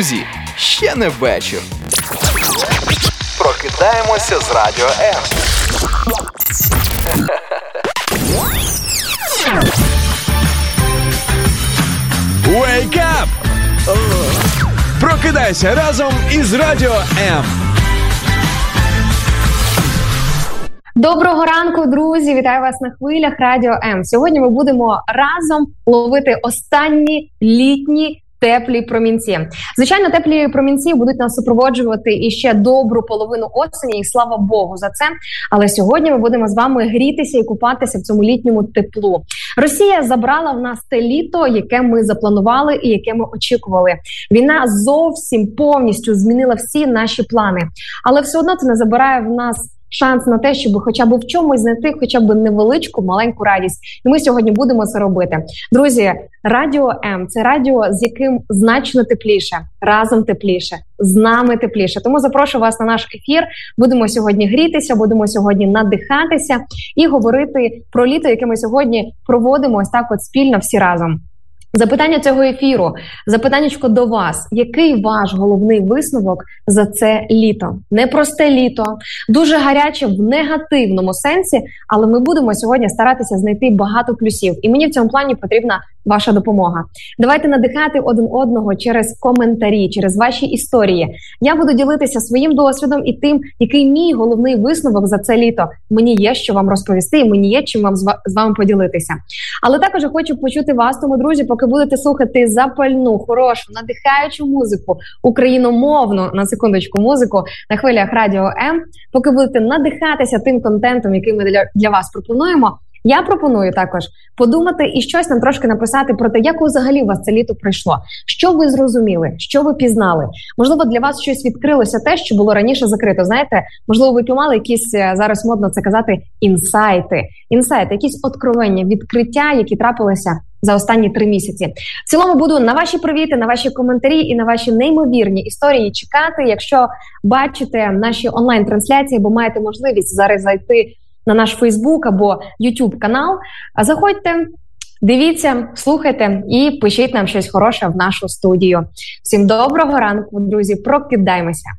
друзі, ще не вечір. Прокидаємося з радіо М. Wake up! Прокидайся разом із радіо М. Доброго ранку, друзі! Вітаю вас на хвилях Радіо М. Сьогодні ми будемо разом ловити останні літні. Теплі промінці, звичайно, теплі промінці будуть нас супроводжувати і ще добру половину осені, і слава Богу за це. Але сьогодні ми будемо з вами грітися і купатися в цьому літньому теплу. Росія забрала в нас те літо, яке ми запланували і яке ми очікували. Війна зовсім повністю змінила всі наші плани, але все одно це не забирає в нас шанс на те, щоб хоча б в чомусь знайти, хоча б невеличку маленьку радість. І ми сьогодні будемо це робити. Друзі, радіо М це радіо, з яким значно тепліше, разом тепліше, з нами тепліше. Тому запрошую вас на наш ефір. Будемо сьогодні грітися, будемо сьогодні надихатися і говорити про літо, яке ми сьогодні проводимо ось так, от спільно всі разом. Запитання цього ефіру, запитаннячко до вас, який ваш головний висновок за це літо? Непросте літо, дуже гаряче в негативному сенсі, але ми будемо сьогодні старатися знайти багато плюсів. І мені в цьому плані потрібна ваша допомога. Давайте надихати один одного через коментарі, через ваші історії. Я буду ділитися своїм досвідом і тим, який мій головний висновок за це літо. Мені є що вам розповісти, і мені є чим вам з вами поділитися. Але також хочу почути вас, тому друзі, поки будете слухати запальну, хорошу, надихаючу музику, україномовну на секундочку музику на хвилях радіо М. Поки будете надихатися тим контентом, який ми для вас пропонуємо. Я пропоную також подумати і щось нам трошки написати про те, як взагалі у вас це літо пройшло. Що ви зрозуміли, що ви пізнали? Можливо, для вас щось відкрилося, те, що було раніше закрито. Знаєте, можливо, ви піймали якісь е, зараз модно це казати інсайти, інсайти, якісь откровення, відкриття, які трапилися за останні три місяці. В цілому буду на ваші привіти, на ваші коментарі і на ваші неймовірні історії чекати. Якщо бачите наші онлайн трансляції, бо маєте можливість зараз зайти на наш Фейсбук або Ютуб канал. Заходьте, дивіться, слухайте і пишіть нам щось хороше в нашу студію. Всім доброго ранку, друзі! Прокидаймося!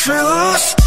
fearless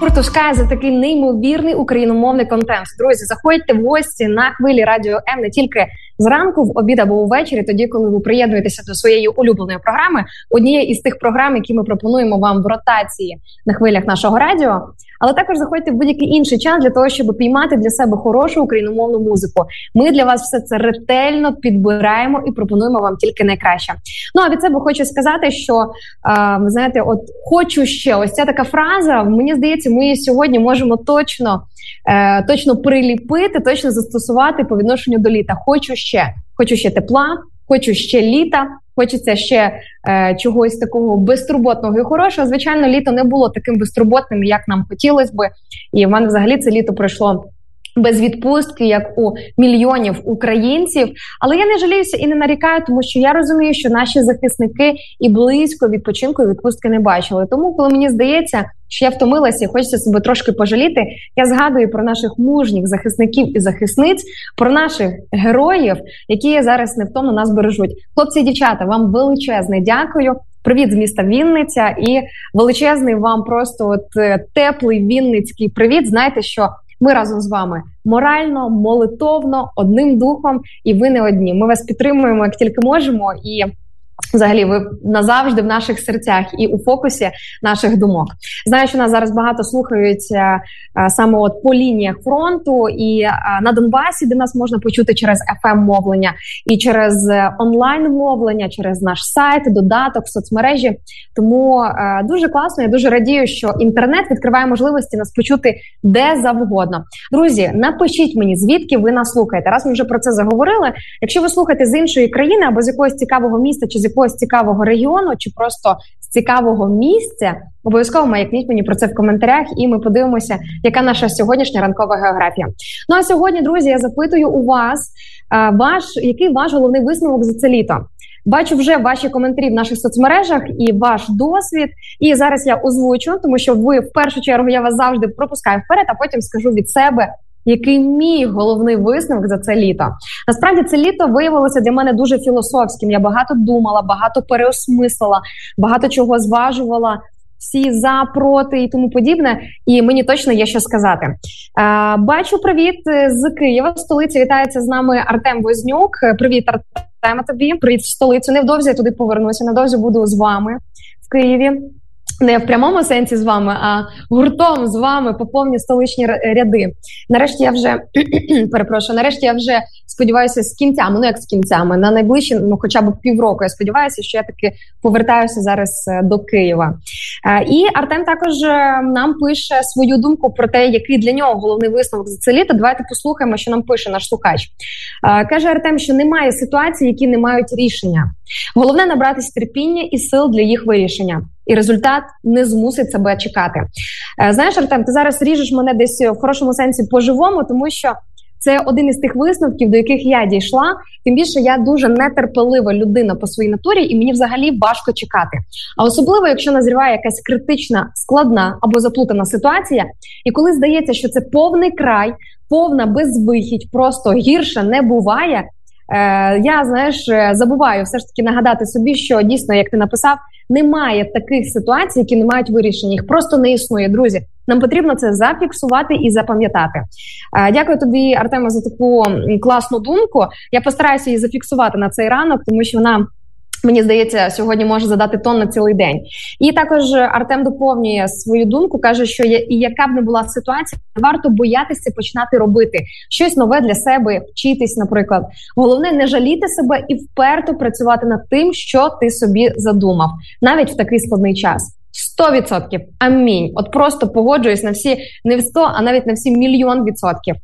Портушкає за такий неймовірний україномовний контент. Друзі, заходьте в гості на хвилі радіо М не тільки зранку, в обід або увечері, тоді, коли ви приєднуєтеся до своєї улюбленої програми, однієї із тих програм, які ми пропонуємо вам в ротації на хвилях нашого радіо. Але також заходьте в будь-який інший час для того, щоб піймати для себе хорошу україномовну музику. Ми для вас все це ретельно підбираємо і пропонуємо вам тільки найкраще. Ну а від себе хочу сказати, що е, ви знаєте, от хочу ще ось ця така фраза. Мені здається, ми сьогодні можемо точно, е, точно приліпити, точно застосувати по відношенню до літа. Хочу ще, хочу ще тепла, хочу ще літа. Хочеться ще е, чогось такого безтурботного і хорошого. Звичайно, літо не було таким безтурботним, як нам хотілося би. І в мене взагалі це літо пройшло без відпустки, як у мільйонів українців. Але я не жаліюся і не нарікаю, тому що я розумію, що наші захисники і близько відпочинку і відпустки не бачили. Тому, коли мені здається, що я втомилася і хочеться себе трошки пожаліти, я згадую про наших мужніх захисників і захисниць, про наших героїв, які зараз невтомно нас бережуть. Хлопці і дівчата, вам величезне дякую. Привіт з міста Вінниця і величезний вам просто от е, теплий вінницький привіт. Знаєте, що ми разом з вами морально, молитовно, одним духом, і ви не одні. Ми вас підтримуємо як тільки можемо, і взагалі ви назавжди в наших серцях і у фокусі наших думок. Знаю, що нас зараз багато слухають а, саме от по лініях фронту, і а, на Донбасі, де нас можна почути через fm мовлення і через онлайн мовлення, через наш сайт, додаток, соцмережі. Тому дуже класно. Я дуже радію, що інтернет відкриває можливості нас почути де завгодно. Друзі, напишіть мені, звідки ви нас слухаєте. Раз ми вже про це заговорили. Якщо ви слухаєте з іншої країни або з якогось цікавого міста, чи з якогось цікавого регіону, чи просто з цікавого місця, обов'язково маякніть мені про це в коментарях, і ми подивимося, яка наша сьогоднішня ранкова географія. Ну а сьогодні, друзі, я запитую у вас ваш який ваш головний висновок за це літо. Бачу вже ваші коментарі в наших соцмережах і ваш досвід. І зараз я озвучу, тому що ви в першу чергу я вас завжди пропускаю вперед, а потім скажу від себе. Який мій головний висновок за це літо? Насправді це літо виявилося для мене дуже філософським. Я багато думала, багато переосмислила, багато чого зважувала. Всі за, проти і тому подібне, і мені точно є що сказати. Е, бачу привіт з Києва. Столиці вітається з нами Артем Вознюк. Привіт, Артема. Тобі привіт в столицю. Невдовзі я туди повернуся. Невдовзі буду з вами в Києві не в прямому сенсі з вами, а гуртом з вами по повні столичні ряди. Нарешті я вже перепрошую, нарешті я вже сподіваюся з кінцями. Ну як з кінцями на найближчі, ну хоча б півроку. Я сподіваюся, що я таки повертаюся зараз е, до Києва. Е, і Артем також е, нам пише свою думку про те, який для нього головний висновок за це літо. Давайте послухаємо, що нам пише наш слухач. Каже Артем, що немає ситуацій, які не мають рішення. Головне набратися терпіння і сил для їх вирішення і результат не змусить себе чекати. Е, знаєш, Артем, ти зараз ріжеш мене десь в хорошому сенсі по-живому, тому що. Це один із тих висновків, до яких я дійшла. Тим більше я дуже нетерпелива людина по своїй натурі, і мені взагалі важко чекати. А особливо, якщо назріває якась критична, складна або заплутана ситуація, і коли здається, що це повний край, повна безвихідь, просто гірше не буває. Е, Я знаєш, е, забуваю все ж таки нагадати собі, що дійсно, як ти написав, немає таких ситуацій, які не мають вирішення. Їх просто не існує. Друзі, нам потрібно це зафіксувати і запам'ятати. Е, дякую тобі, Артема, за таку класну думку. Я постараюся її зафіксувати на цей ранок, тому що вона. Мені здається, сьогодні може задати тон на цілий день. І також Артем доповнює свою думку, каже, що і яка б не була ситуація, варто боятися починати робити щось нове для себе, вчитись, наприклад. Головне не жаліти себе і вперто працювати над тим, що ти собі задумав, навіть в такий складний час. Сто відсотків амінь. От просто погоджуюсь на всі не в 100, а навіть на всі мільйон відсотків.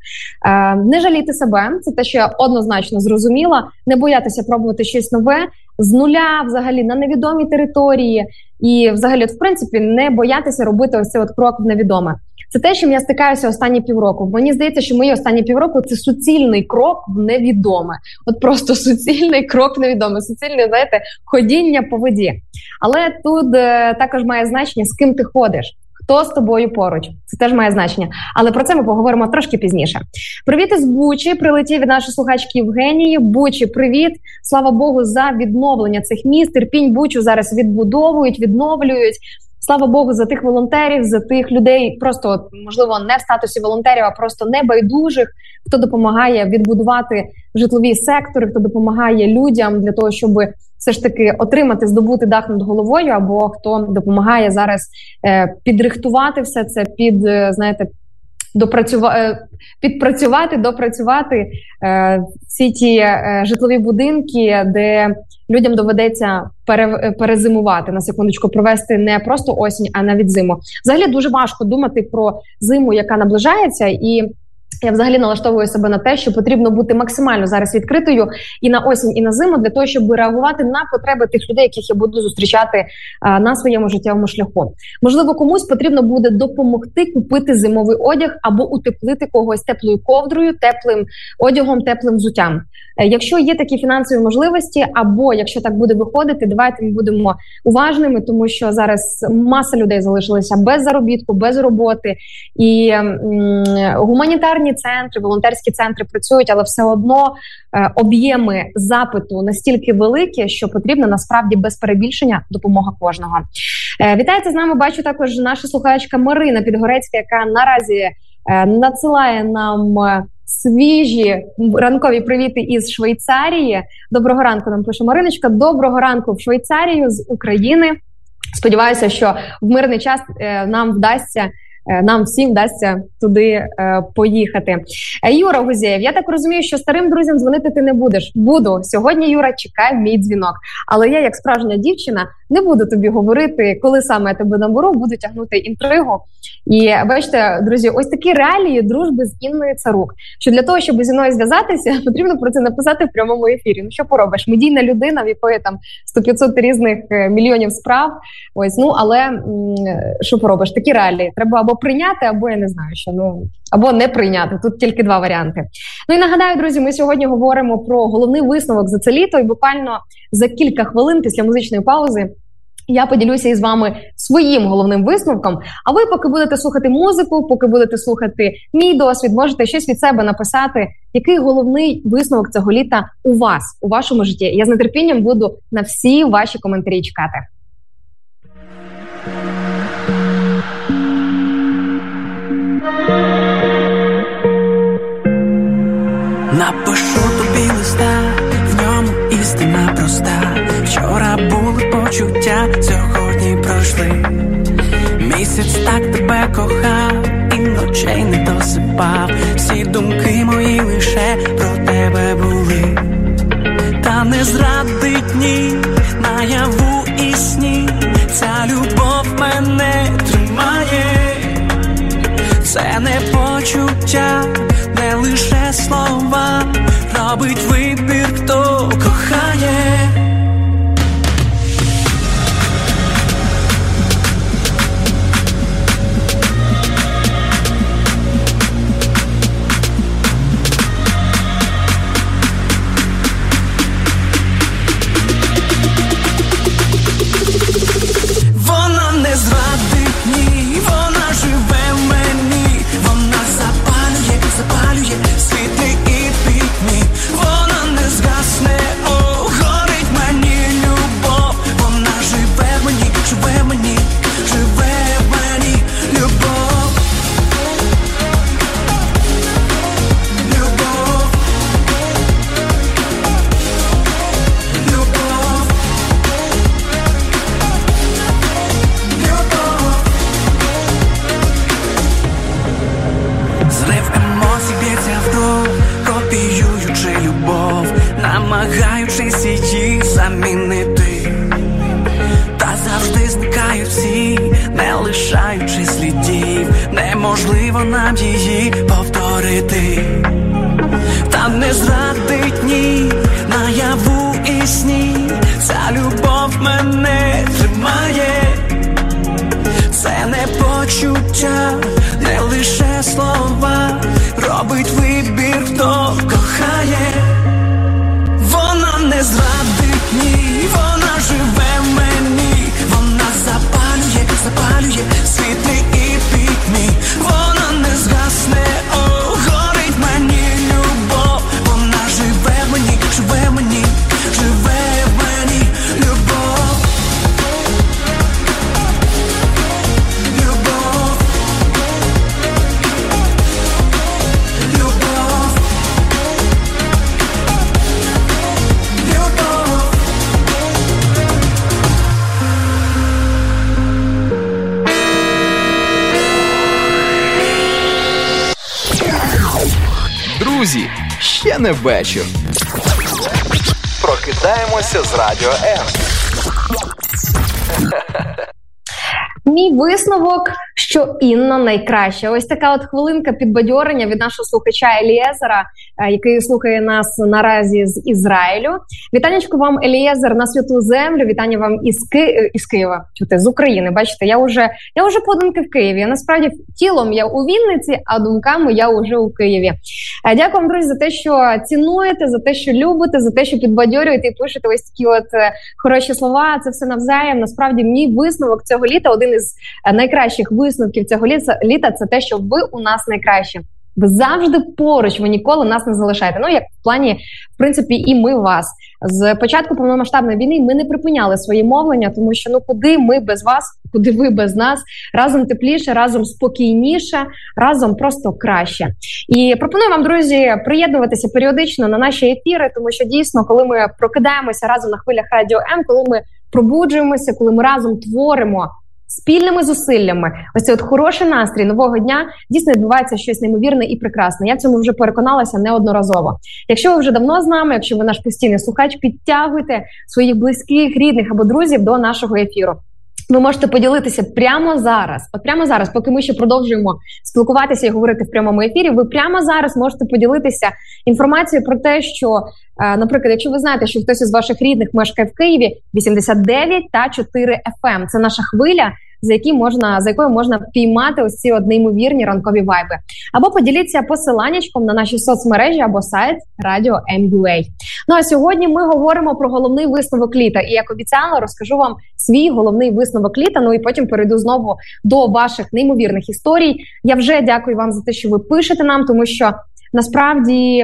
Е, Не жаліти себе, це те, що я однозначно зрозуміла. Не боятися пробувати щось нове з нуля, взагалі на невідомій території, і взагалі, от, в принципі, не боятися робити ось цей от крок в невідоме. Це те, чим я стикаюся останні півроку. Мені здається, що мої останні півроку це суцільний крок в невідоме. От просто суцільний крок в невідоме, суцільне, знаєте, ходіння по воді. Але тут е, також має значення, з ким ти ходиш. Хто з тобою поруч? Це теж має значення. Але про це ми поговоримо трошки пізніше. Привіт із Бучі. Прилетів від нашої слухачки Євгенії. Бучі, привіт! Слава Богу, за відновлення цих міст. Терпінь Бучу зараз відбудовують, відновлюють. Слава Богу, за тих волонтерів, за тих людей, просто можливо не в статусі волонтерів, а просто небайдужих, хто допомагає відбудувати житлові сектори, хто допомагає людям для того, щоб все ж таки отримати, здобути дах над головою, або хто допомагає зараз е, підрихтувати все це під е, знаєте. Допрацювати е, підпрацювати, допрацювати е, всі ті е, житлові будинки, де людям доведеться пере, перезимувати на секундочку, провести не просто осінь, а навіть зиму. Взагалі дуже важко думати про зиму, яка наближається, і я взагалі налаштовую себе на те, що потрібно бути максимально зараз відкритою і на осінь, і на зиму для того, щоб реагувати на потреби тих людей, яких я буду зустрічати а, на своєму життєвому шляху. Можливо, комусь потрібно буде допомогти купити зимовий одяг або утеплити когось теплою ковдрою, теплим одягом, теплим взуттям. Е, якщо є такі фінансові можливості, або якщо так буде виходити, давайте ми будемо уважними, тому що зараз маса людей залишилася без заробітку, без роботи і м, гуманітарні центри, волонтерські центри працюють, але все одно е, об'єми запиту настільки великі, що потрібна насправді без перебільшення допомога кожного. Е, вітається з нами. Бачу також наша слухачка Марина Підгорецька, яка наразі е, надсилає нам. Свіжі ранкові привіти із Швейцарії. Доброго ранку нам пише Мариночка. Доброго ранку в Швейцарію з України. Сподіваюся, що в мирний час нам вдасться. Е, Нам всім вдасться туди е, поїхати. Е, Юра Гузєєв, я так розумію, що старим друзям дзвонити ти не будеш. Буду сьогодні. Юра чекає мій дзвінок. Але я, як справжня дівчина, не буду тобі говорити, коли саме я тебе наберу, буду тягнути інтригу. І бачите, друзі, ось такі реалії дружби з Інною Царук. Що для того, щоб зі мною зв'язатися, потрібно про це написати в прямому ефірі. Ну що поробиш? Медійна людина, в якої там 100-500 різних мільйонів справ. Ось ну але що поробиш? Такі реалії треба або прийняти, або я не знаю, що ну або не прийняти. Тут тільки два варіанти. Ну і нагадаю, друзі, ми сьогодні говоримо про головний висновок за це літо, і буквально за кілька хвилин після музичної паузи. Я поділюся із вами своїм головним висновком. А ви, поки будете слухати музику, поки будете слухати мій досвід, можете щось від себе написати, який головний висновок цього літа у вас у вашому житті. Я з нетерпінням буду на всі ваші коментарі чекати. Істина проста. Вчора були почуття, сьогодні пройшли. Місяць так тебе кохав, і ночей не досипав. Всі думки мої лише про тебе були. Та не зрадить ні, наяву і сні. Ця любов мене тримає. Це не почуття, не лише слова, робить вибір, хто кохає. Ще не вечір. Прокидаємося з радіо М. Мій висновок, що Інна найкраща. Ось така от хвилинка підбадьорення від нашого слухача Елієзера, е, який слухає нас наразі з Ізраїлю. Вітанечко вам, Елієзер, на святу землю. Вітання вам із Ки... е, із Києва. Чути з України. Бачите, я вже я вже подумки в Києві. Насправді тілом я у Вінниці, а думками я вже у Києві. Е, Дякую вам, друзі, за те, що цінуєте, за те, що любите, за те, що підбадьорюєте і пишете ось такі от хороші слова. Це все навзаєм. Насправді, мій висновок цього літа один із найкращих висновків цього літа, це те, що ви у нас найкращі. Ви завжди поруч, ви ніколи нас не залишаєте. Ну як в плані, в принципі, і ми вас з початку повномасштабної війни ми не припиняли своє мовлення, тому що ну куди ми без вас, куди ви без нас, разом тепліше, разом спокійніше, разом просто краще. І пропоную вам, друзі, приєднуватися періодично на наші ефіри, тому що дійсно, коли ми прокидаємося разом на хвилях радіо М, коли ми пробуджуємося, коли ми разом творимо. Спільними зусиллями, ось цей от хороший настрій нового дня дійсно відбувається щось неймовірне і прекрасне. Я в цьому вже переконалася неодноразово. Якщо ви вже давно з нами, якщо ви наш постійний слухач, підтягуйте своїх близьких, рідних або друзів до нашого ефіру. Ви можете поділитися прямо зараз. От прямо зараз, поки ми ще продовжуємо спілкуватися і говорити в прямому ефірі. Ви прямо зараз можете поділитися інформацією про те, що, е, наприклад, якщо ви знаєте, що хтось із ваших рідних мешкає в Києві 89 та 4 FM. Це наша хвиля. За які можна за якою можна піймати ось ці от неймовірні ранкові вайби, або поділіться посиланнячком на наші соцмережі або сайт Радіо MUA. Ну а сьогодні ми говоримо про головний висновок літа. І як обіцяла, розкажу вам свій головний висновок літа. Ну і потім перейду знову до ваших неймовірних історій. Я вже дякую вам за те, що ви пишете нам, тому що. Насправді,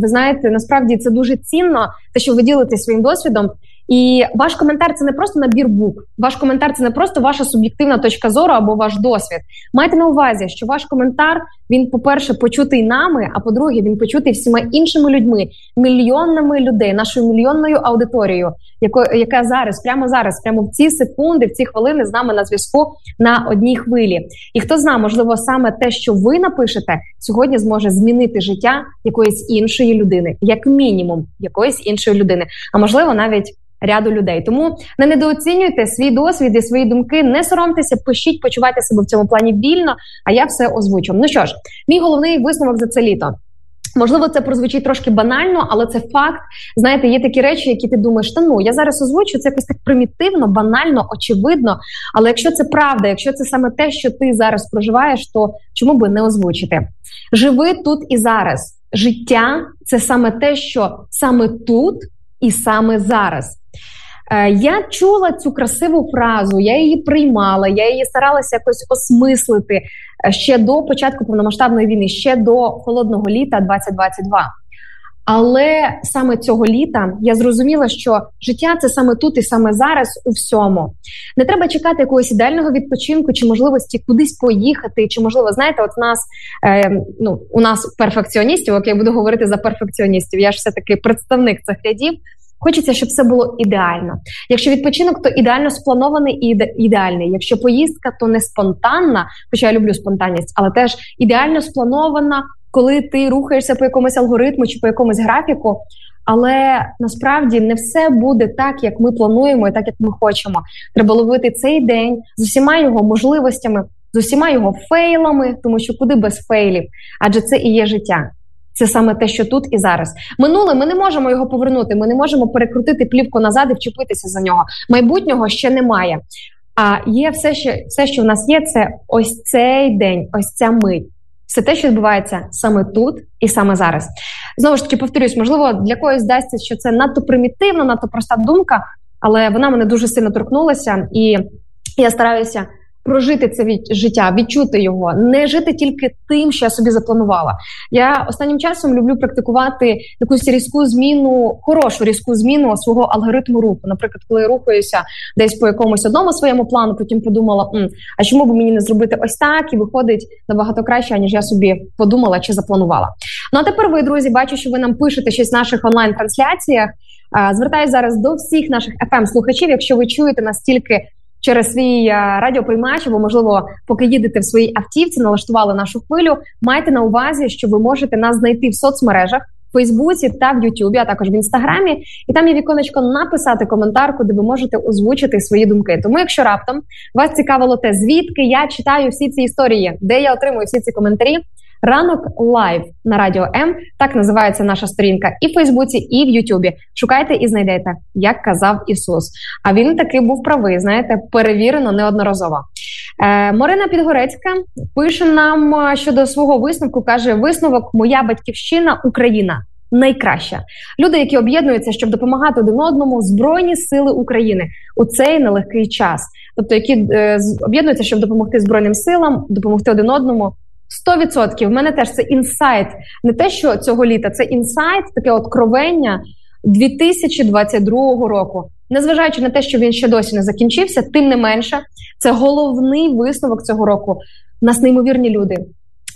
ви знаєте, насправді це дуже цінно, те, що ви ділитесь своїм досвідом. І ваш коментар це не просто набір букв. Ваш коментар це не просто ваша суб'єктивна точка зору або ваш досвід. Майте на увазі, що ваш коментар він, по-перше, почутий нами, а по-друге, він почутий всіма іншими людьми, мільйонами людей, нашою мільйонною аудиторією, яко, яка зараз, прямо зараз, прямо в ці секунди, в ці хвилини з нами на зв'язку на одній хвилі. І хто знає, можливо, саме те, що ви напишете, сьогодні зможе змінити життя якоїсь іншої людини, як мінімум, якоїсь іншої людини, а можливо, навіть ряду людей. Тому не недооцінюйте свій досвід і свої думки, не соромтеся, пишіть, почувайте себе в цьому плані вільно. А я все озвучу. Ну що ж, мій головний висновок за це літо. Можливо, це прозвучить трошки банально, але це факт. Знаєте, є такі речі, які ти думаєш, та ну я зараз озвучу це якось так примітивно, банально, очевидно. Але якщо це правда, якщо це саме те, що ти зараз проживаєш, то чому би не озвучити? Живи тут і зараз. Життя це саме те, що саме тут і саме зараз. Е, Я чула цю красиву фразу, я її приймала, я її старалася якось осмислити е, ще до початку повномасштабної війни, ще до холодного літа 2022. Але саме цього літа я зрозуміла, що життя це саме тут і саме зараз у всьому. Не треба чекати якогось ідеального відпочинку чи можливості кудись поїхати. Чи можливо, знаєте, от нас е, ну у нас перфекціоністів, як я буду говорити за перфекціоністів, я ж все таки представник цих рядів. Хочеться, щоб все було ідеально. Якщо відпочинок, то ідеально спланований і іде- ідеальний. Якщо поїздка, то не спонтанна, хоча я люблю спонтанність, але теж ідеально спланована, коли ти рухаєшся по якомусь алгоритму чи по якомусь графіку. Але насправді не все буде так, як ми плануємо, і так як ми хочемо. Треба ловити цей день з усіма його можливостями, з усіма його фейлами, тому що куди без фейлів, адже це і є життя. Це саме те, що тут і зараз. Минуле ми не можемо його повернути. Ми не можемо перекрутити плівку назад і вчепитися за нього. Майбутнього ще немає. А є все, що все, що в нас є, це ось цей день, ось ця мить. Все те, що відбувається саме тут і саме зараз. Знову ж таки, повторюсь, можливо, для когось здасться, що це надто примітивна, надто проста думка, але вона мене дуже сильно торкнулася, і я стараюся прожити це від життя, відчути його, не жити тільки тим, що я собі запланувала. Я останнім часом люблю практикувати якусь різку зміну, хорошу різку зміну свого алгоритму руху. Наприклад, коли я рухаюся десь по якомусь одному своєму плану, потім подумала, а чому б мені не зробити ось так, і виходить набагато краще, аніж я собі подумала чи запланувала. Ну а тепер ви, друзі, бачу, що ви нам пишете щось в наших онлайн-трансляціях. А, Звертаюся зараз до всіх наших fm слухачів Якщо ви чуєте нас тільки через свій е, радіоприймач, або можливо, поки їдете в своїй автівці, налаштували нашу хвилю. Майте на увазі, що ви можете нас знайти в соцмережах. Фейсбуці та в Ютубі, а також в інстаграмі, і там є віконечко написати коментар, куди ви можете озвучити свої думки. Тому, якщо раптом вас цікавило те, звідки я читаю всі ці історії, де я отримую всі ці коментарі, Ранок live на радіо М так називається наша сторінка і в Фейсбуці, і в Ютубі. Шукайте і знайдете, як казав Ісус. А він таки був правий. Знаєте, перевірено неодноразово. Е, Марина Підгорецька пише нам е, щодо свого висновку. каже: висновок Моя батьківщина Україна. Найкраща люди, які об'єднуються, щоб допомагати один одному, збройні сили України у цей нелегкий час, тобто які е, об'єднуються, щоб допомогти збройним силам, допомогти один одному. 100%. В мене теж це інсайт. Не те, що цього літа, це інсайт, таке откровення 2022 року. Незважаючи на те, що він ще досі не закінчився, тим не менше, це головний висновок цього року. Нас неймовірні люди.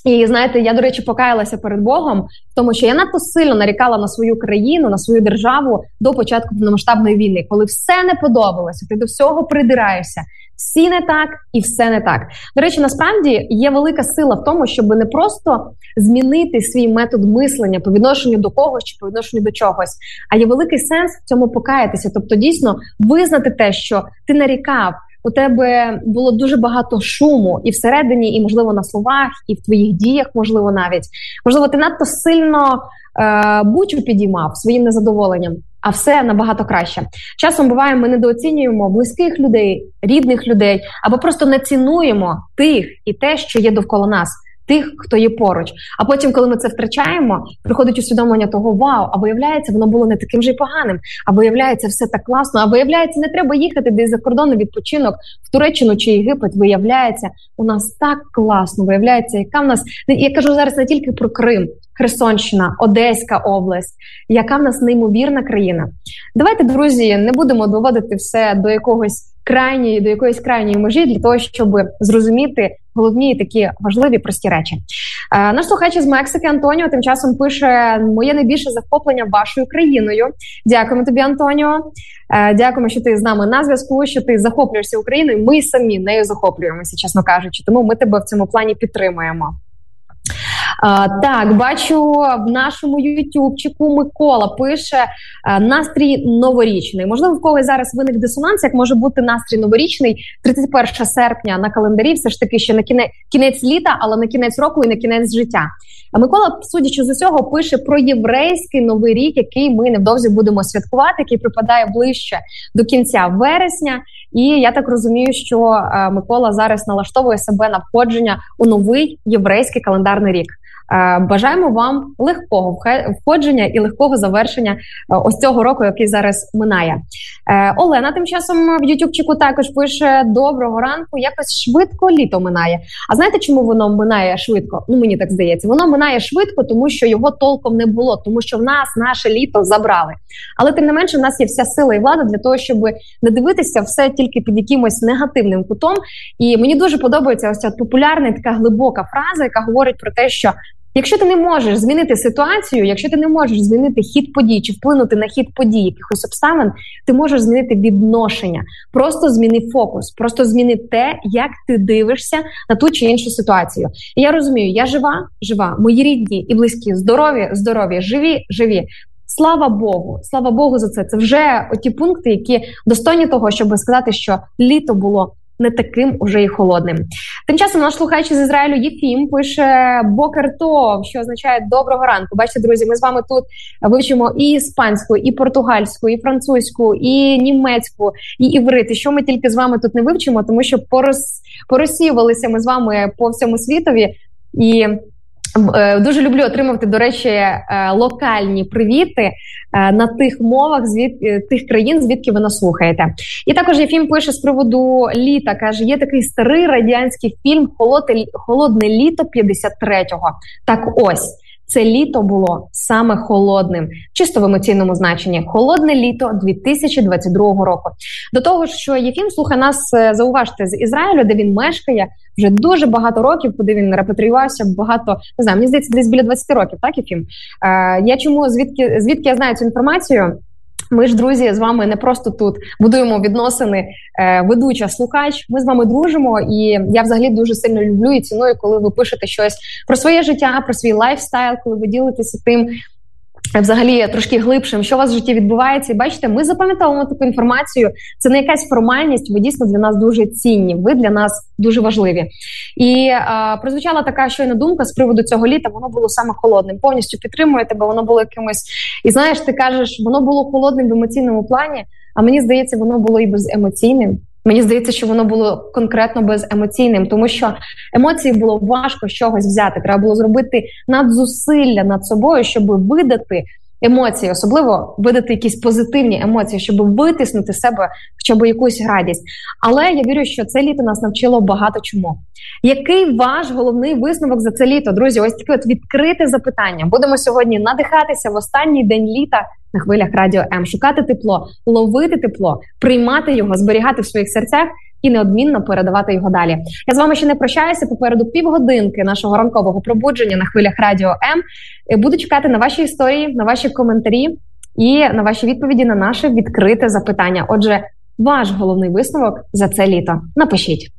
І знаєте, я до речі покаялася перед Богом, тому що я надто сильно нарікала на свою країну, на свою державу до початку повномасштабної війни, коли все не подобалося, ти до всього придираєшся всі не так і все не так. До речі, насправді є велика сила в тому, щоб не просто змінити свій метод мислення по відношенню до когось чи по відношенню до чогось, а є великий сенс в цьому покаятися, тобто дійсно визнати те, що ти нарікав. У тебе було дуже багато шуму і всередині, і можливо на словах, і в твоїх діях, можливо, навіть можливо, ти надто сильно е, бучу підіймав своїм незадоволенням а все набагато краще. Часом буває, ми недооцінюємо близьких людей, рідних людей або просто не цінуємо тих і те, що є довкола нас. Тих, хто є поруч, а потім, коли ми це втрачаємо, приходить усвідомлення того, вау, а виявляється, воно було не таким же й поганим. А виявляється, все так класно. А виявляється, не треба їхати десь за кордоном відпочинок в Туреччину чи Єгипет. Виявляється, у нас так класно. Виявляється, яка в нас я кажу зараз не тільки про Крим, Херсонщина, Одеська область, яка в нас неймовірна країна. Давайте, друзі, не будемо доводити все до якогось крайньої, до якоїсь крайньої межі для того, щоб зрозуміти головні такі важливі прості речі. Е, наш слухач з Мексики Антоніо тим часом пише моє найбільше захоплення вашою країною. Дякуємо тобі, Антоніо. Е, дякуємо, що ти з нами на зв'язку. Що ти захоплюєшся Україною? Ми самі нею захоплюємося, чесно кажучи. Тому ми тебе в цьому плані підтримуємо. Так, бачу в нашому ютубчику Микола пише настрій новорічний. Можливо, в когось зараз виник дисонанс, як може бути настрій новорічний 31 серпня на календарі, все ж таки ще на кінець, кінець літа, але на кінець року і на кінець життя. А Микола, судячи з усього, пише про єврейський новий рік, який ми невдовзі будемо святкувати, який припадає ближче до кінця вересня. І я так розумію, що Микола зараз налаштовує себе на входження у новий єврейський календарний рік. Е, бажаємо вам легкого входження і легкого завершення е, ось цього року, який зараз минає. Е, Олена тим часом в Ютубчику також пише: Доброго ранку, якось швидко літо минає. А знаєте, чому воно минає швидко? Ну мені так здається, воно минає швидко, тому що його толком не було, тому що в нас наше літо забрали. Але тим не менше, в нас є вся сила і влада для того, щоб не дивитися все тільки під якимось негативним кутом. І мені дуже подобається ось ця популярна така глибока фраза, яка говорить про те, що Якщо ти не можеш змінити ситуацію, якщо ти не можеш змінити хід подій чи вплинути на хід подій якихось обставин, ти можеш змінити відношення. Просто зміни фокус, просто зміни те, як ти дивишся на ту чи іншу ситуацію. І я розумію, я жива, жива, мої рідні і близькі, здорові, здорові, живі, живі. Слава Богу, слава Богу, за це. Це вже оті пункти, які достойні того, щоб сказати, що літо було не таким уже і холодним. Тим часом наш слухач з Ізраїлю Єфім пише Бокертов, що означає доброго ранку. Бачите, друзі, ми з вами тут вивчимо і іспанську, і португальську, і французьку, і німецьку, і іврит. Що ми тільки з вами тут не вивчимо, тому що порос поросівалися ми з вами по всьому світові і. Е, дуже люблю отримувати, до речі, е, локальні привіти е, на тих мовах, звід тих країн, звідки ви нас слухаєте. І також Єфім пише з приводу літа. каже: є такий старий радянський фільм Холодне літо 53-го. Так ось це літо було саме холодним, чисто в емоційному значенні. Холодне літо 2022 року. До того що Єфім слухає нас, е, зауважте з Ізраїлю, де він мешкає вже дуже багато років, куди він репатріювався. Багато не знаю, мені здається, десь біля 20 років. Так Єфім? Е, Я чому звідки звідки я знаю цю інформацію? Ми ж, друзі, з вами не просто тут будуємо відносини е, ведуча слухач. Ми з вами дружимо, і я взагалі дуже сильно люблю і ціную, коли ви пишете щось про своє життя, про свій lifestyle, коли ви ділитеся тим, Взагалі трошки глибшим, що у вас в житті відбувається, і бачите, ми запам'ятовуємо таку інформацію. Це не якась формальність. Ви дійсно для нас дуже цінні. Ви для нас дуже важливі. І а, прозвучала така щойна думка з приводу цього літа. Воно було саме холодним. Повністю підтримує тебе. Воно було якимось. І знаєш, ти кажеш, воно було холодним в емоційному плані. А мені здається, воно було і беземоційним. Мені здається, що воно було конкретно беземоційним, тому що емоції було важко чогось взяти. Треба було зробити надзусилля над собою, щоб видати емоції, особливо видати якісь позитивні емоції, щоб витиснути себе хоча б якусь радість. Але я вірю, що це літо нас навчило багато чому. Який ваш головний висновок за це літо? Друзі, ось таке от відкрите запитання. Будемо сьогодні надихатися в останній день літа на хвилях радіо М, шукати тепло, ловити тепло, приймати його, зберігати в своїх серцях. І неодмінно передавати його далі. Я з вами ще не прощаюся. Попереду півгодинки нашого ранкового пробудження на хвилях радіо М. Буду чекати на ваші історії, на ваші коментарі і на ваші відповіді на наше відкрите запитання. Отже, ваш головний висновок за це літо. Напишіть.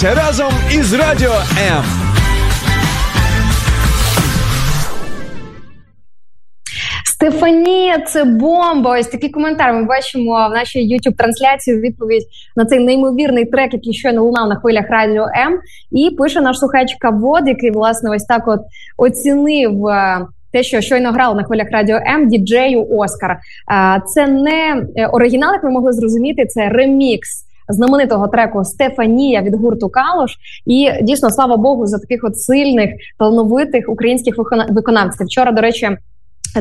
Прокидайся разом із радіо М. Стефанія, це бомба. Ось такий коментар. Ми бачимо в нашій youtube трансляції відповідь на цей неймовірний трек, який щойно лунав на хвилях радіо М. І пише наш слухач Кавод, який власне ось так от оцінив. Е, те, що щойно грав на хвилях радіо М діджею Оскар, це не е, оригінал, як ми могли зрозуміти. Це ремікс знаменитого треку Стефанія від гурту Калош. І дійсно, слава Богу, за таких от сильних, талановитих українських викона- виконавців. Вчора, до речі.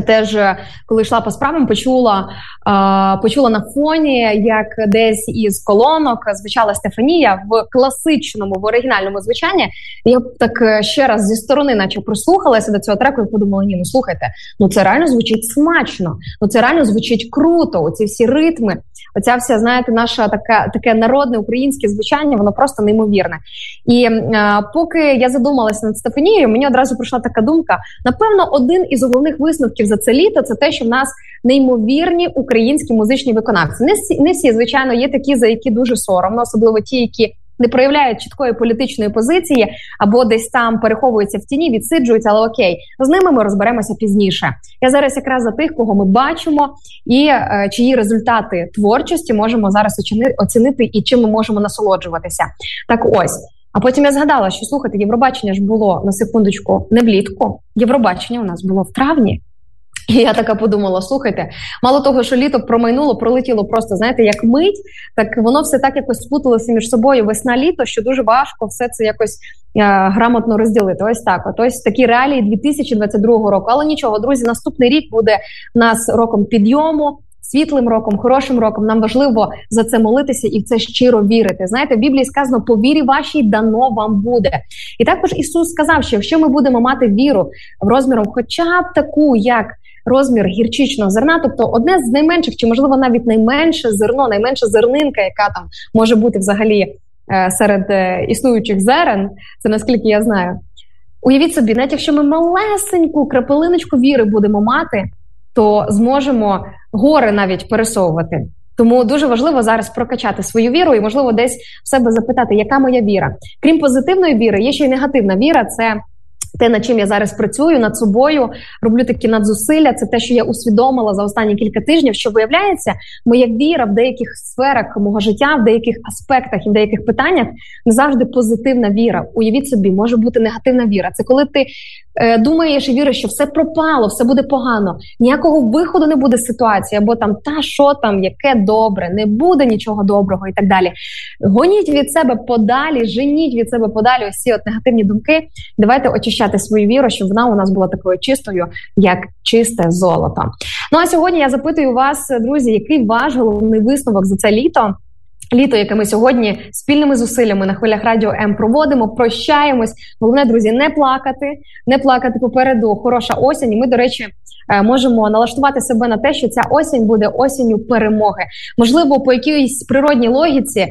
Теж е, коли йшла по справам, почула е, почула на фоні, як десь із колонок звучала Стефанія в класичному, в оригінальному звучанні. Я так е, ще раз зі сторони, наче прислухалася до цього треку, і подумала: ні, ну слухайте, ну це реально звучить смачно, ну це реально звучить круто. Оці всі ритми, оця вся, знаєте, наша така таке народне українське звучання, воно просто неймовірне. І е, поки я задумалася над Стефанією, мені одразу прийшла така думка: напевно, один із головних висновків за це літо це те, що в нас неймовірні українські музичні виконавці. Не всі, не всі, звичайно, є такі, за які дуже соромно, особливо ті, які. Не проявляють чіткої політичної позиції або десь там переховуються в тіні, відсиджуються, але окей, з ними ми розберемося пізніше. Я зараз якраз за тих, кого ми бачимо, і е, чиї результати творчості можемо зараз оцінити і чим ми можемо насолоджуватися. Так ось. А потім я згадала, що слухайте, Євробачення ж було на секундочку не влітку. Євробачення у нас було в травні. І я така подумала: слухайте, мало того, що літо промайнуло, пролетіло просто, знаєте, як мить, так воно все так якось спуталося між собою весна-літо, що дуже важко все це якось е, грамотно розділити. Ось так. От ось такі реалії 2022 року. Але нічого, друзі, наступний рік буде нас роком підйому. Світлим роком, хорошим роком нам важливо за це молитися і в це щиро вірити. Знаєте, в Біблії сказано: по вірі вашій дано вам буде. І також Ісус сказав, що якщо ми будемо мати віру в розміром, хоча б таку, як розмір гірчичного зерна, тобто одне з найменших, чи можливо навіть найменше зерно, найменша зернинка, яка там може бути взагалі е, серед е, існуючих зерен, це наскільки я знаю. Уявіть собі, навіть якщо ми малесеньку крапелиночку віри будемо мати, то зможемо гори навіть пересовувати. Тому дуже важливо зараз прокачати свою віру і, можливо, десь в себе запитати, яка моя віра. Крім позитивної віри, є ще й негативна віра. Це те, над чим я зараз працюю над собою, роблю такі надзусилля. Це те, що я усвідомила за останні кілька тижнів. Що виявляється, моя віра в деяких сферах мого життя, в деяких аспектах і в деяких питаннях не завжди позитивна віра. Уявіть собі, може бути негативна віра. Це коли ти думаєш і віриш, що все пропало, все буде погано, ніякого виходу не буде з ситуації, або там та що там, яке добре, не буде нічого доброго і так далі. Гоніть від себе подалі, женіть від себе подалі ось ці от негативні думки. Давайте очищати свою віру, щоб вона у нас була такою чистою, як чисте золото. Ну а сьогодні я запитую вас, друзі, який ваш головний висновок за це літо? Літо, яке ми сьогодні спільними зусиллями на хвилях радіо М проводимо, прощаємось. Головне, друзі, не плакати, не плакати попереду. Хороша осінь. Ми, до речі, е, можемо налаштувати себе на те, що ця осінь буде осінню перемоги. Можливо, по якійсь природній логіці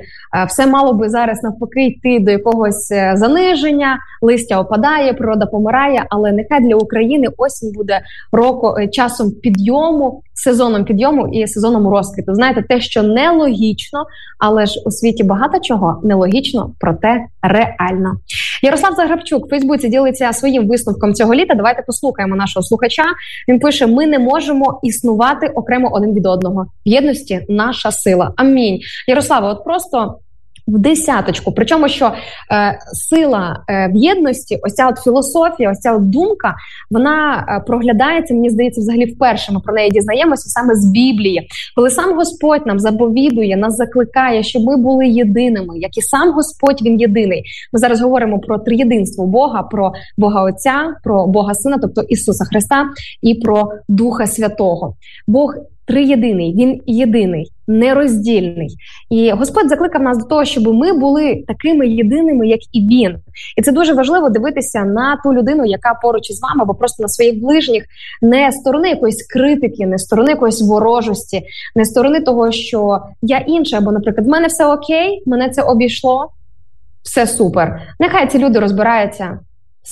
все мало би зараз навпаки йти до якогось е, заниження, листя опадає, природа помирає. Але нехай для України осінь буде року е, часом підйому, сезоном підйому і сезоном розквіту. Знаєте, те, що нелогічно, але ж у світі багато чого нелогічно, проте реально. Ярослав Заграбчук в Фейсбуці ділиться своїм висновком цього літа. Давайте послухаємо нашого слухача. Він пише: Ми не можемо існувати окремо один від одного. В єдності наша сила. Амінь. Ярослава, от просто. В десяточку, причому що е, сила е, в єдності, ось ця от філософія, ось ця от думка, вона е, проглядається. Мені здається, взагалі вперше ми про неї дізнаємося саме з Біблії, коли сам Господь нам заповідує, нас закликає, щоб ми були єдиними, як і сам Господь він єдиний. Ми зараз говоримо про триєдинство Бога, про Бога Отця, про Бога Сина, тобто Ісуса Христа, і про Духа Святого. Бог триєдиний, він єдиний, нероздільний. І Господь закликав нас до того, щоб ми були такими єдиними, як і він. І це дуже важливо дивитися на ту людину, яка поруч із вами, або просто на своїх ближніх, не сторони якоїсь критики, не сторони якоїсь ворожості, не сторони того, що я інша, або, наприклад, в мене все окей, мене це обійшло, все супер. Нехай ці люди розбираються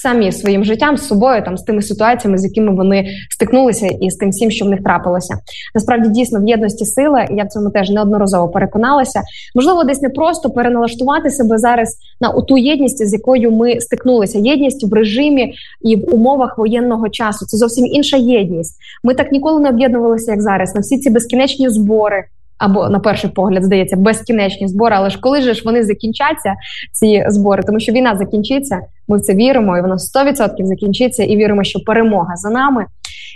самі своїм життям з собою, там з тими ситуаціями, з якими вони стикнулися, і з тим всім, що в них трапилося. Насправді дійсно в єдності сила, я в цьому теж неодноразово переконалася. Можливо, десь не просто переналаштувати себе зараз на ту єдність, з якою ми стикнулися. Єдність в режимі і в умовах воєнного часу. Це зовсім інша єдність. Ми так ніколи не об'єднувалися, як зараз, на всі ці безкінечні збори. Або на перший погляд здається безкінечні збори, але ж коли ж вони закінчаться, ці збори, тому що війна закінчиться, ми в це віримо, і вона 100% закінчиться, і віримо, що перемога за нами.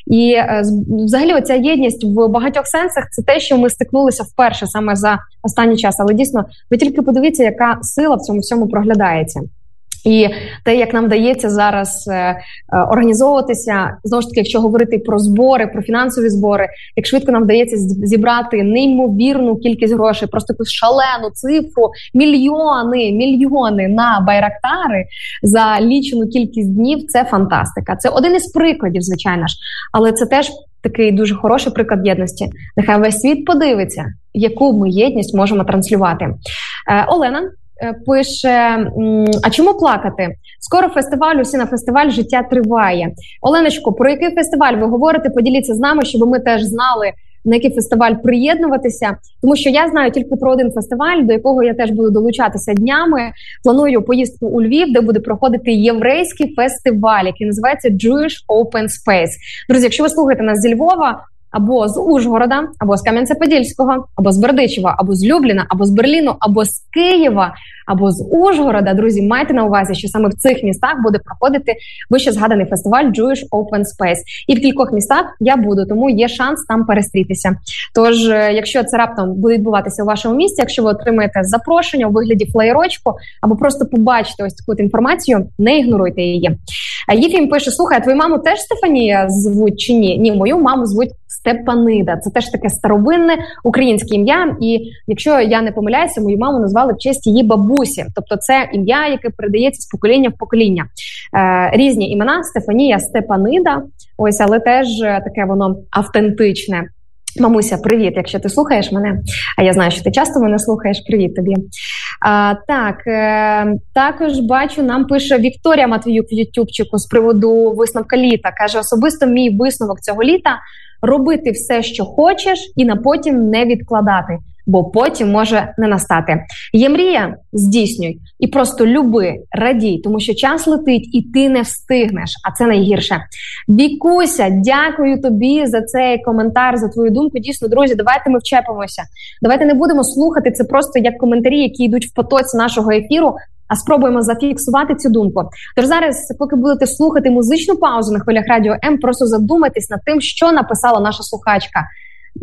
І е, взагалі, оця єдність в багатьох сенсах це те, що ми стикнулися вперше саме за останній час. Але дійсно, ви тільки подивіться, яка сила в цьому всьому проглядається. І те, як нам вдається зараз е, е, організовуватися, знову ж таки, якщо говорити про збори, про фінансові збори, як швидко нам вдається зібрати неймовірну кількість грошей, просто якусь шалену цифру, мільйони, мільйони на байрактари за лічену кількість днів. Це фантастика. Це один із прикладів, звичайно ж, але це теж такий дуже хороший приклад єдності. Нехай весь світ подивиться, яку ми єдність можемо транслювати. Е, Олена. Е, пише: А чому плакати? Скоро фестиваль, усі на фестиваль життя триває. Оленочко, про який фестиваль ви говорите? Поділіться з нами, щоб ми теж знали. На який фестиваль приєднуватися, тому що я знаю тільки про один фестиваль, до якого я теж буду долучатися днями. Планую поїздку у Львів, де буде проходити єврейський фестиваль, який називається Jewish Open Space. Друзі, якщо ви слухаєте нас зі Львова, або з Ужгорода, або з Кам'янця-Подільського, або з Бердичева, або з Любліна, або з Берліну, або з Києва, або з Ужгорода. Друзі, майте на увазі, що саме в цих містах буде проходити вище згаданий фестиваль Jewish Open Space. І в кількох містах я буду, тому є шанс там перестрітися. Тож, е, якщо це раптом буде відбуватися у вашому місті, якщо ви отримаєте запрошення у вигляді флеєрочку, або просто побачите ось таку інформацію, не ігноруйте її. Єфім пише: слухай, а твою маму теж Стефанія звуть чи ні? Ні, мою маму звуть Степанида. Це теж таке старовинне українське ім'я. І якщо я не помиляюся, мою маму назвали в честь її бабусі. Тобто, це ім'я, яке передається з покоління в покоління. Е, Різні імена Стефанія, Степанида. Ось, але теж таке воно автентичне. Мамуся, привіт, якщо ти слухаєш мене. А я знаю, що ти часто мене слухаєш. Привіт тобі. А, Так е, також бачу, нам пише Вікторія Матвіюк в Ютубчику з приводу висновка літа. Каже: особисто мій висновок цього літа робити все, що хочеш, і на потім не відкладати бо потім може не настати. Є мрія, здійснюй і просто люби, радій, тому що час летить, і ти не встигнеш. А це найгірше. Вікуся, дякую тобі за цей коментар, за твою думку. Дійсно, друзі, давайте ми вчепимося. Давайте не будемо слухати це просто як коментарі, які йдуть в потоці нашого ефіру. А спробуємо зафіксувати цю думку. Тож зараз, поки будете слухати музичну паузу на хвилях радіо М, просто задумайтесь над тим, що написала наша слухачка.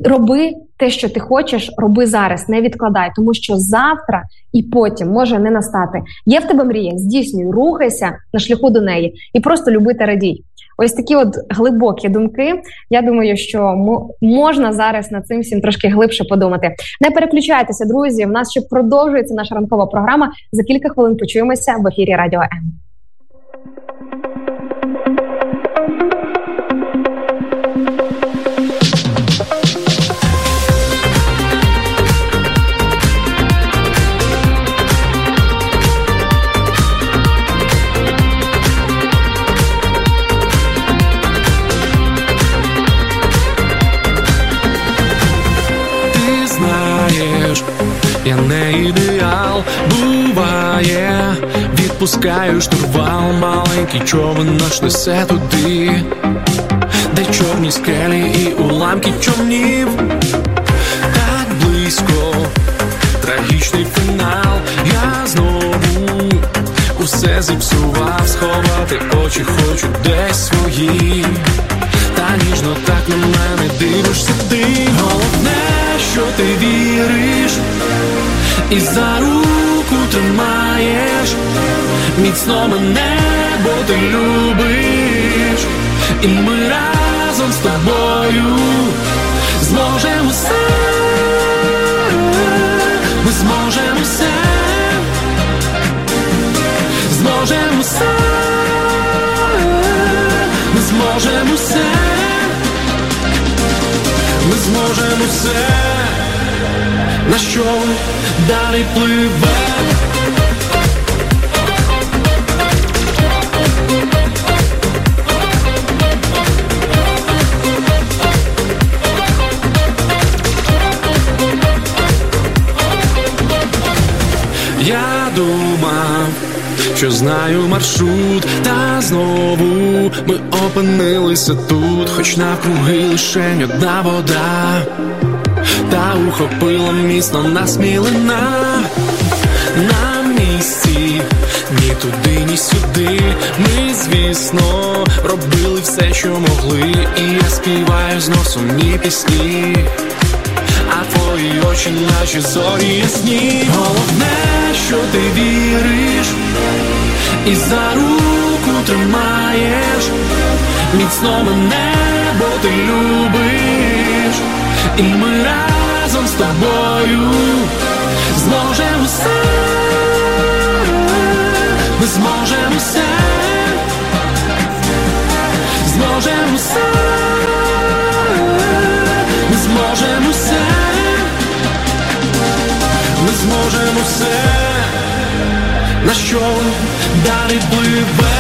Роби те, що ти хочеш, роби зараз, не відкладай, тому що завтра і потім може не настати. Є в тебе мрія, здійснюй, рухайся на шляху до неї і просто люби та радій. Ось такі от глибокі думки. Я думаю, що можна зараз над цим всім трошки глибше подумати. Не переключайтеся, друзі. У нас ще продовжується наша ранкова програма. За кілька хвилин почуємося в ефірі Радіо М. Відпускаю штурвал, маленький човен наш несе туди, де чорні скелі і уламки човнів, так близько, трагічний фінал, я знову усе зіпсував, сховати очі, хочу десь свої, та ніжно так на мене дивишся ти і за руку тримаєш міцно мене, бо ти любиш, і ми разом з тобою зможемо все, ми зможемо все, зможемо все, ми зможемо все, ми зможемо все, на що далі пливе. Я думав, що знаю маршрут, та знову ми опинилися тут, хоч навкруги лише одна вода, та ухопила міцно нас мілина на місці, ні туди, ні сюди. Ми, звісно, робили все, що могли, і я співаю знов сумні пісні. А твої очі, наші зорі ясні. Головне, що ти віриш, і за руку тримаєш, міцно мене, бо ти любиш, і ми разом з тобою зможемо все, ми зможемо все, зможемо все, ми зможемо все, ми зможемо все, на що далі пливе.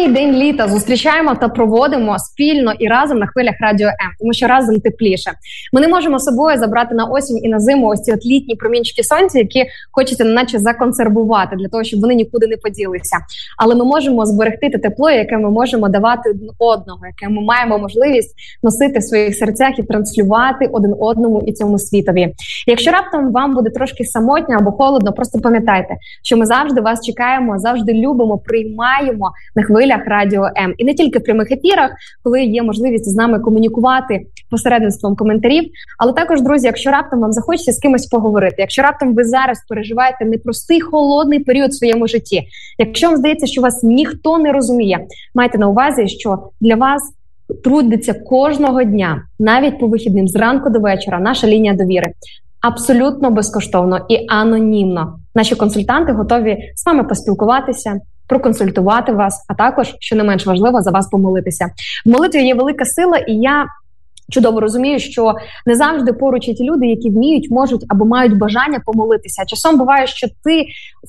Останній день літа зустрічаємо та проводимо спільно і разом на хвилях радіо М, тому що разом тепліше. Ми не можемо собою забрати на осінь і на зиму ось ці от літні промінчики сонця, які хочеться наче законсервувати для того, щоб вони нікуди не поділися. Але ми можемо зберегти те тепло, яке ми можемо давати один одного, яке ми маємо можливість носити в своїх серцях і транслювати один одному і цьому світові. Якщо раптом вам буде трошки самотньо або холодно, просто пам'ятайте, що ми завжди вас чекаємо, завжди любимо, приймаємо на хвилях радіо М. І не тільки в прямих ефірах, коли є можливість з нами комунікувати посередництвом коментарів. Але також, друзі, якщо раптом вам захочеться з кимось поговорити, якщо раптом ви зараз переживаєте непростий холодний період в своєму житті, якщо вам здається, що вас ніхто не розуміє, майте на увазі, що для вас. Трудиться кожного дня, навіть по вихідним зранку до вечора, наша лінія довіри абсолютно безкоштовно і анонімно. Наші консультанти готові з вами поспілкуватися, проконсультувати вас, а також, що не менш важливо, за вас помолитися. В молитві є велика сила, і я чудово розумію, що не завжди поруч є ті люди, які вміють, можуть або мають бажання помолитися. Часом буває, що ти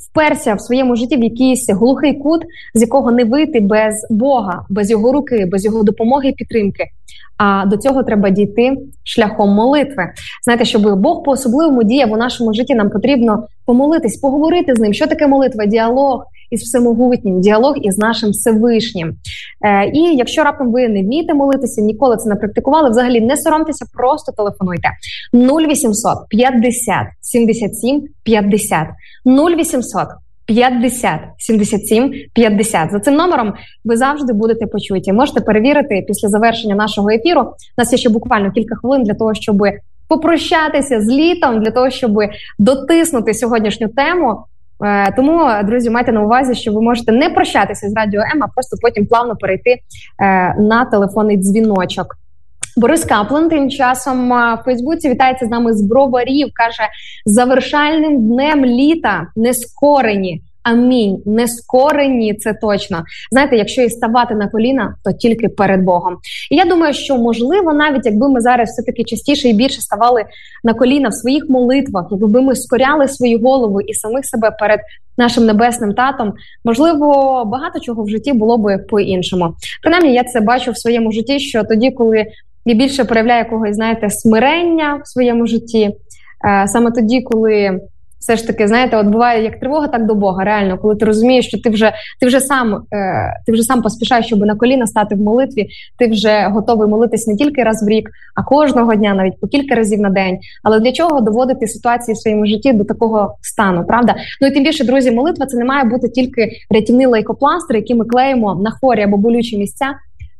вперся в своєму житті в якийсь глухий кут, з якого не вийти без Бога, без його руки, без його допомоги і підтримки. А до цього треба дійти шляхом молитви. Знаєте, щоб Бог по особливому діяв у нашому житті, нам потрібно помолитись, поговорити з ним. Що таке молитва? Діалог із всемогутнім, діалог із нашим Всевишнім. Е, І якщо раптом ви не вмієте молитися, ніколи це не практикували, взагалі не соромтеся, просто телефонуйте 0800 50 77 50 0800 50 77 50. За цим номером ви завжди будете почуті. Можете перевірити після завершення нашого ефіру. У нас є ще буквально кілька хвилин для того, щоб попрощатися з літом, для того, щоб дотиснути сьогоднішню тему. Е, Тому, друзі, майте на увазі, що ви можете не прощатися з радіо М, а просто потім плавно перейти е, на телефонний дзвіночок. Борис Каплин тим часом е, в Фейсбуці вітається з нами з броварів. каже: завершальним днем літа нескорені. Амінь, нескорені, це точно. Знаєте, якщо і ставати на коліна, то тільки перед Богом. І я думаю, що можливо, навіть якби ми зараз все таки частіше і більше ставали на коліна в своїх молитвах, якби ми скоряли свою голову і самих себе перед нашим небесним татом, можливо, багато чого в житті було би по-іншому. Принаймні, я це бачу в своєму житті, що тоді, коли я більше проявляю якогось, знаєте, смирення в своєму житті, е, саме тоді, коли все ж таки, знаєте, от буває як тривога, так до Бога. Реально, коли ти розумієш, що ти вже ти вже сам е, ти вже сам поспішаєш, щоб на коліна стати в молитві. Ти вже готовий молитись не тільки раз в рік, а кожного дня, навіть по кілька разів на день. Але для чого доводити ситуації в своєму житті до такого стану? Правда? Ну і тим більше, друзі, молитва це не має бути тільки рятівний лейкопластир, який ми клеїмо на хворі або болючі місця.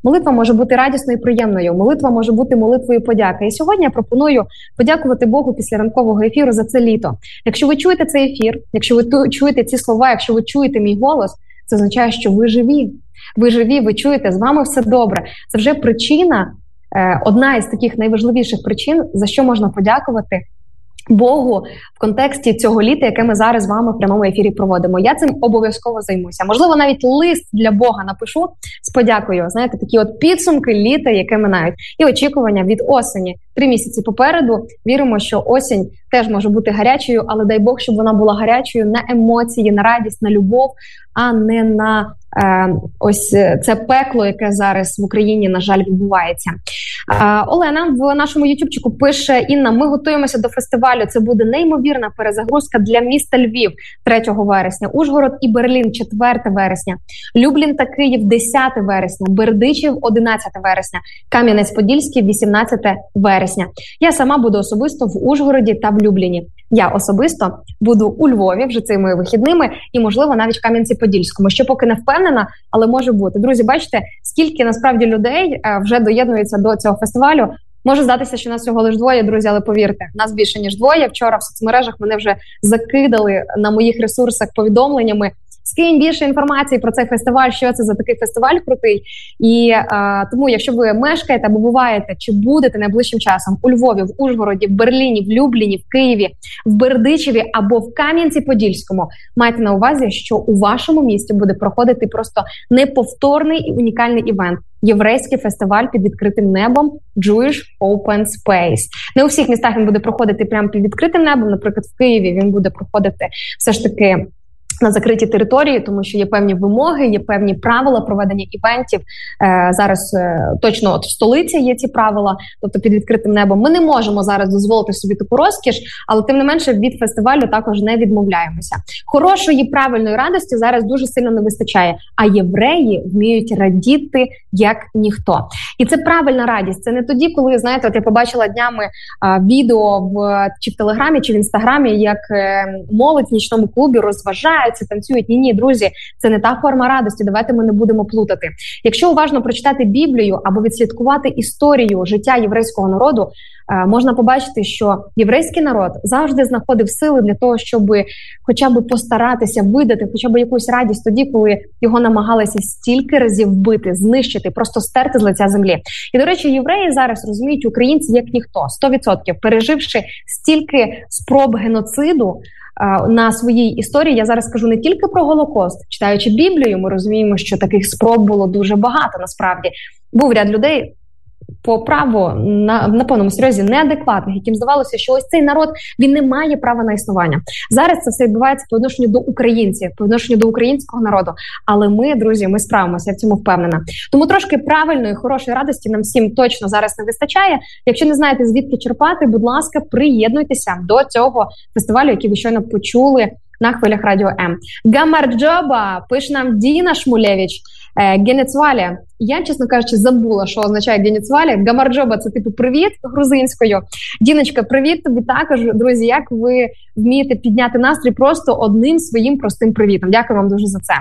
Молитва може бути радісною і приємною. Молитва може бути молитвою подяки. І сьогодні я пропоную подякувати Богу після ранкового ефіру за це літо. Якщо ви чуєте цей ефір, якщо ви чуєте ці слова, якщо ви чуєте мій голос, це означає, що ви живі. Ви живі, ви чуєте, з вами все добре. Це вже причина, е, одна із таких найважливіших причин, за що можна подякувати Богу в контексті цього літа, яке ми зараз з вами в прямому ефірі проводимо. Я цим обов'язково займуся. Можливо, навіть лист для Бога напишу з подякою. Знаєте, такі от підсумки літа, яке минають, і очікування від осені. Три місяці попереду. Віримо, що осінь теж може бути гарячою, але дай Бог, щоб вона була гарячою на емоції, на радість, на любов, а не на ось це пекло, яке зараз в Україні на жаль відбувається. Е, Олена в нашому ютубчику пише Інна: ми готуємося до фестивалю. Це буде неймовірна перезагрузка для міста Львів 3 вересня, Ужгород і Берлін 4 вересня, Люблін та Київ 10 вересня, Бердичів 11 вересня, Кам'янець-Подільський 18 вересня. Я сама буду особисто в Ужгороді та в Любліні. Я особисто буду у Львові вже цими вихідними, і можливо навіть Кам'янці-Подільському. що поки не впевнена, але може бути. Друзі, бачите, скільки насправді людей е, вже доєднується до цього фестивалю. Може здатися, що нас всього лише двоє, друзі, але повірте, нас більше ніж двоє. Вчора в соцмережах мене вже закидали на моїх ресурсах повідомленнями. Скинь більше інформації про цей фестиваль, що це за такий фестиваль крутий. І е, тому, якщо ви мешкаєте або буваєте, чи будете найближчим часом у Львові, в Ужгороді, в Берліні, в Любліні, в Києві, в Бердичеві або в Кам'янці-Подільському, майте на увазі, що у вашому місті буде проходити просто неповторний і унікальний івент. Єврейський фестиваль під відкритим небом Jewish Open Space. Не у всіх містах він буде проходити прямо під відкритим небом. Наприклад, в Києві він буде проходити все ж таки на закритій території, тому що є певні вимоги, є певні правила проведення івентів. Е, зараз е, точно от в столиці є ці правила, тобто під відкритим небом. Ми не можемо зараз дозволити собі таку розкіш, але тим не менше від фестивалю також не відмовляємося. Хорошої правильної радості зараз дуже сильно не вистачає. А євреї вміють радіти як ніхто, і це правильна радість. Це не тоді, коли знаєте, от я побачила днями а, відео в чи в телеграмі, чи в інстаграмі, як е, молодь в нічному клубі розважаються, танцюють. Ні, ні, друзі, це не та форма радості. Давайте ми не будемо плутати. Якщо уважно прочитати Біблію або відслідкувати історію життя єврейського народу, е, можна побачити, що єврейський народ завжди знаходив сили для того, щоб хоча б постаратися видати, хоча б якусь радість тоді, коли його намагалися стільки разів вбити, знищити, просто стерти з лиця землі. І до речі, євреї зараз розуміють українці як ніхто 100%, переживши стільки спроб геноциду. На своїй історії я зараз кажу не тільки про Голокост, читаючи Біблію, ми розуміємо, що таких спроб було дуже багато. Насправді був ряд людей по праву на, на повному серйозі неадекватних, яким здавалося, що ось цей народ він не має права на існування. Зараз це все відбувається по відношенню до українців, по відношенню до українського народу. Але ми, друзі, ми справимося. Я в цьому впевнена. Тому трошки правильної, хорошої радості нам всім точно зараз не вистачає. Якщо не знаєте звідки черпати, будь ласка, приєднуйтеся до цього фестивалю, який ви щойно почули на хвилях радіо М. Гамарджоба пише нам Діна Шмулевич. Е, Я, чесно кажучи, забула, що означає Генецваля. Гамарджоба це типу привіт грузинською. Діночка, привіт тобі також, друзі. Як ви вмієте підняти настрій просто одним своїм простим привітом? Дякую вам дуже за це.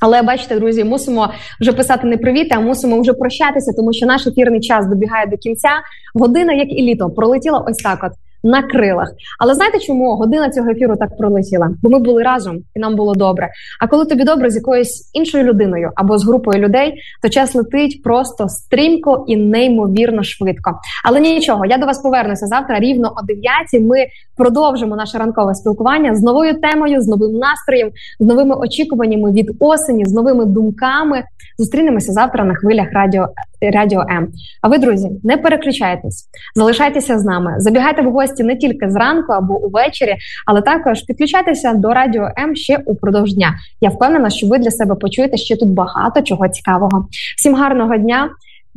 Але бачите, друзі, мусимо вже писати не привіт, а мусимо вже прощатися, тому що наш ефірний час добігає до кінця. Година, як і літо, пролетіла ось так. От на крилах. Але знаєте, чому година цього ефіру так пролетіла? Бо ми були разом і нам було добре. А коли тобі добре з якоюсь іншою людиною або з групою людей, то час летить просто стрімко і неймовірно швидко. Але нічого, я до вас повернуся завтра рівно о 9 Ми продовжимо наше ранкове спілкування з новою темою, з новим настроєм, з новими очікуваннями від осені, з новими думками. Зустрінемося завтра на хвилях радіо Радіо М. А ви, друзі, не переключайтесь, залишайтеся з нами. Забігайте в гості не тільки зранку або увечері, але також підключайтеся до Радіо М ще упродовж дня. Я впевнена, що ви для себе почуєте ще тут багато чого цікавого. Всім гарного дня!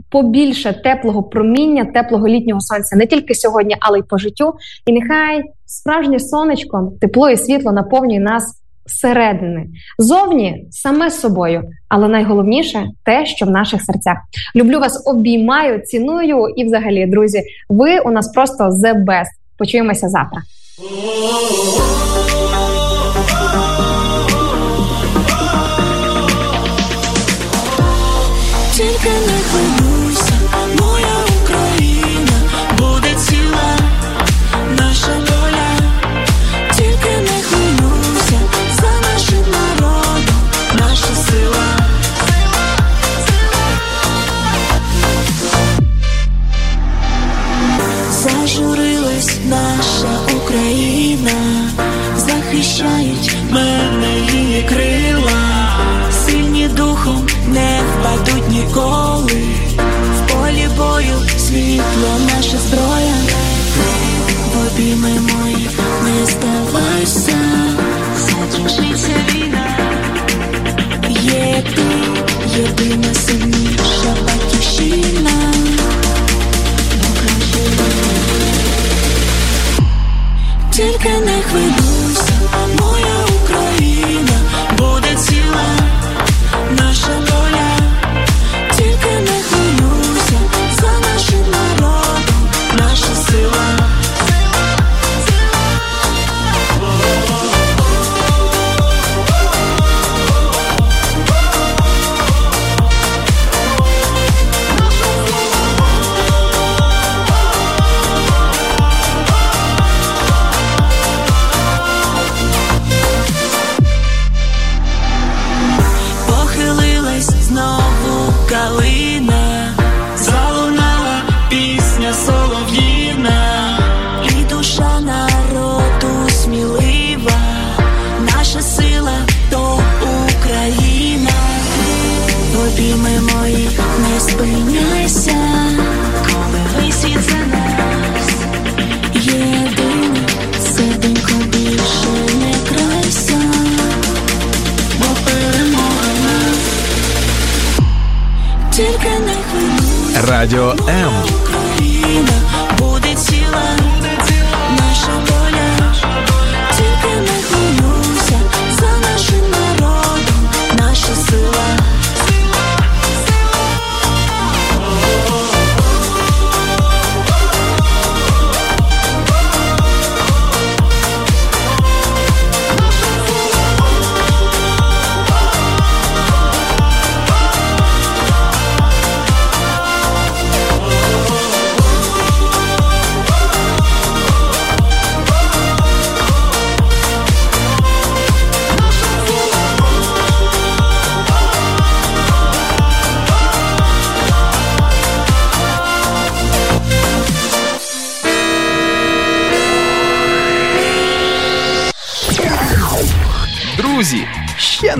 Побільше теплого проміння, теплого літнього сонця не тільки сьогодні, але й по життю. І нехай справжнє сонечко, тепло і світло наповнює нас зсередини. Зовні саме собою, але найголовніше те, що в наших серцях. Люблю вас, обіймаю, ціную і, взагалі, друзі, ви у нас просто the best. Почуємося завтра.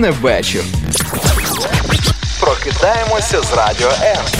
Не вечір. Прокидаємося з радіо М.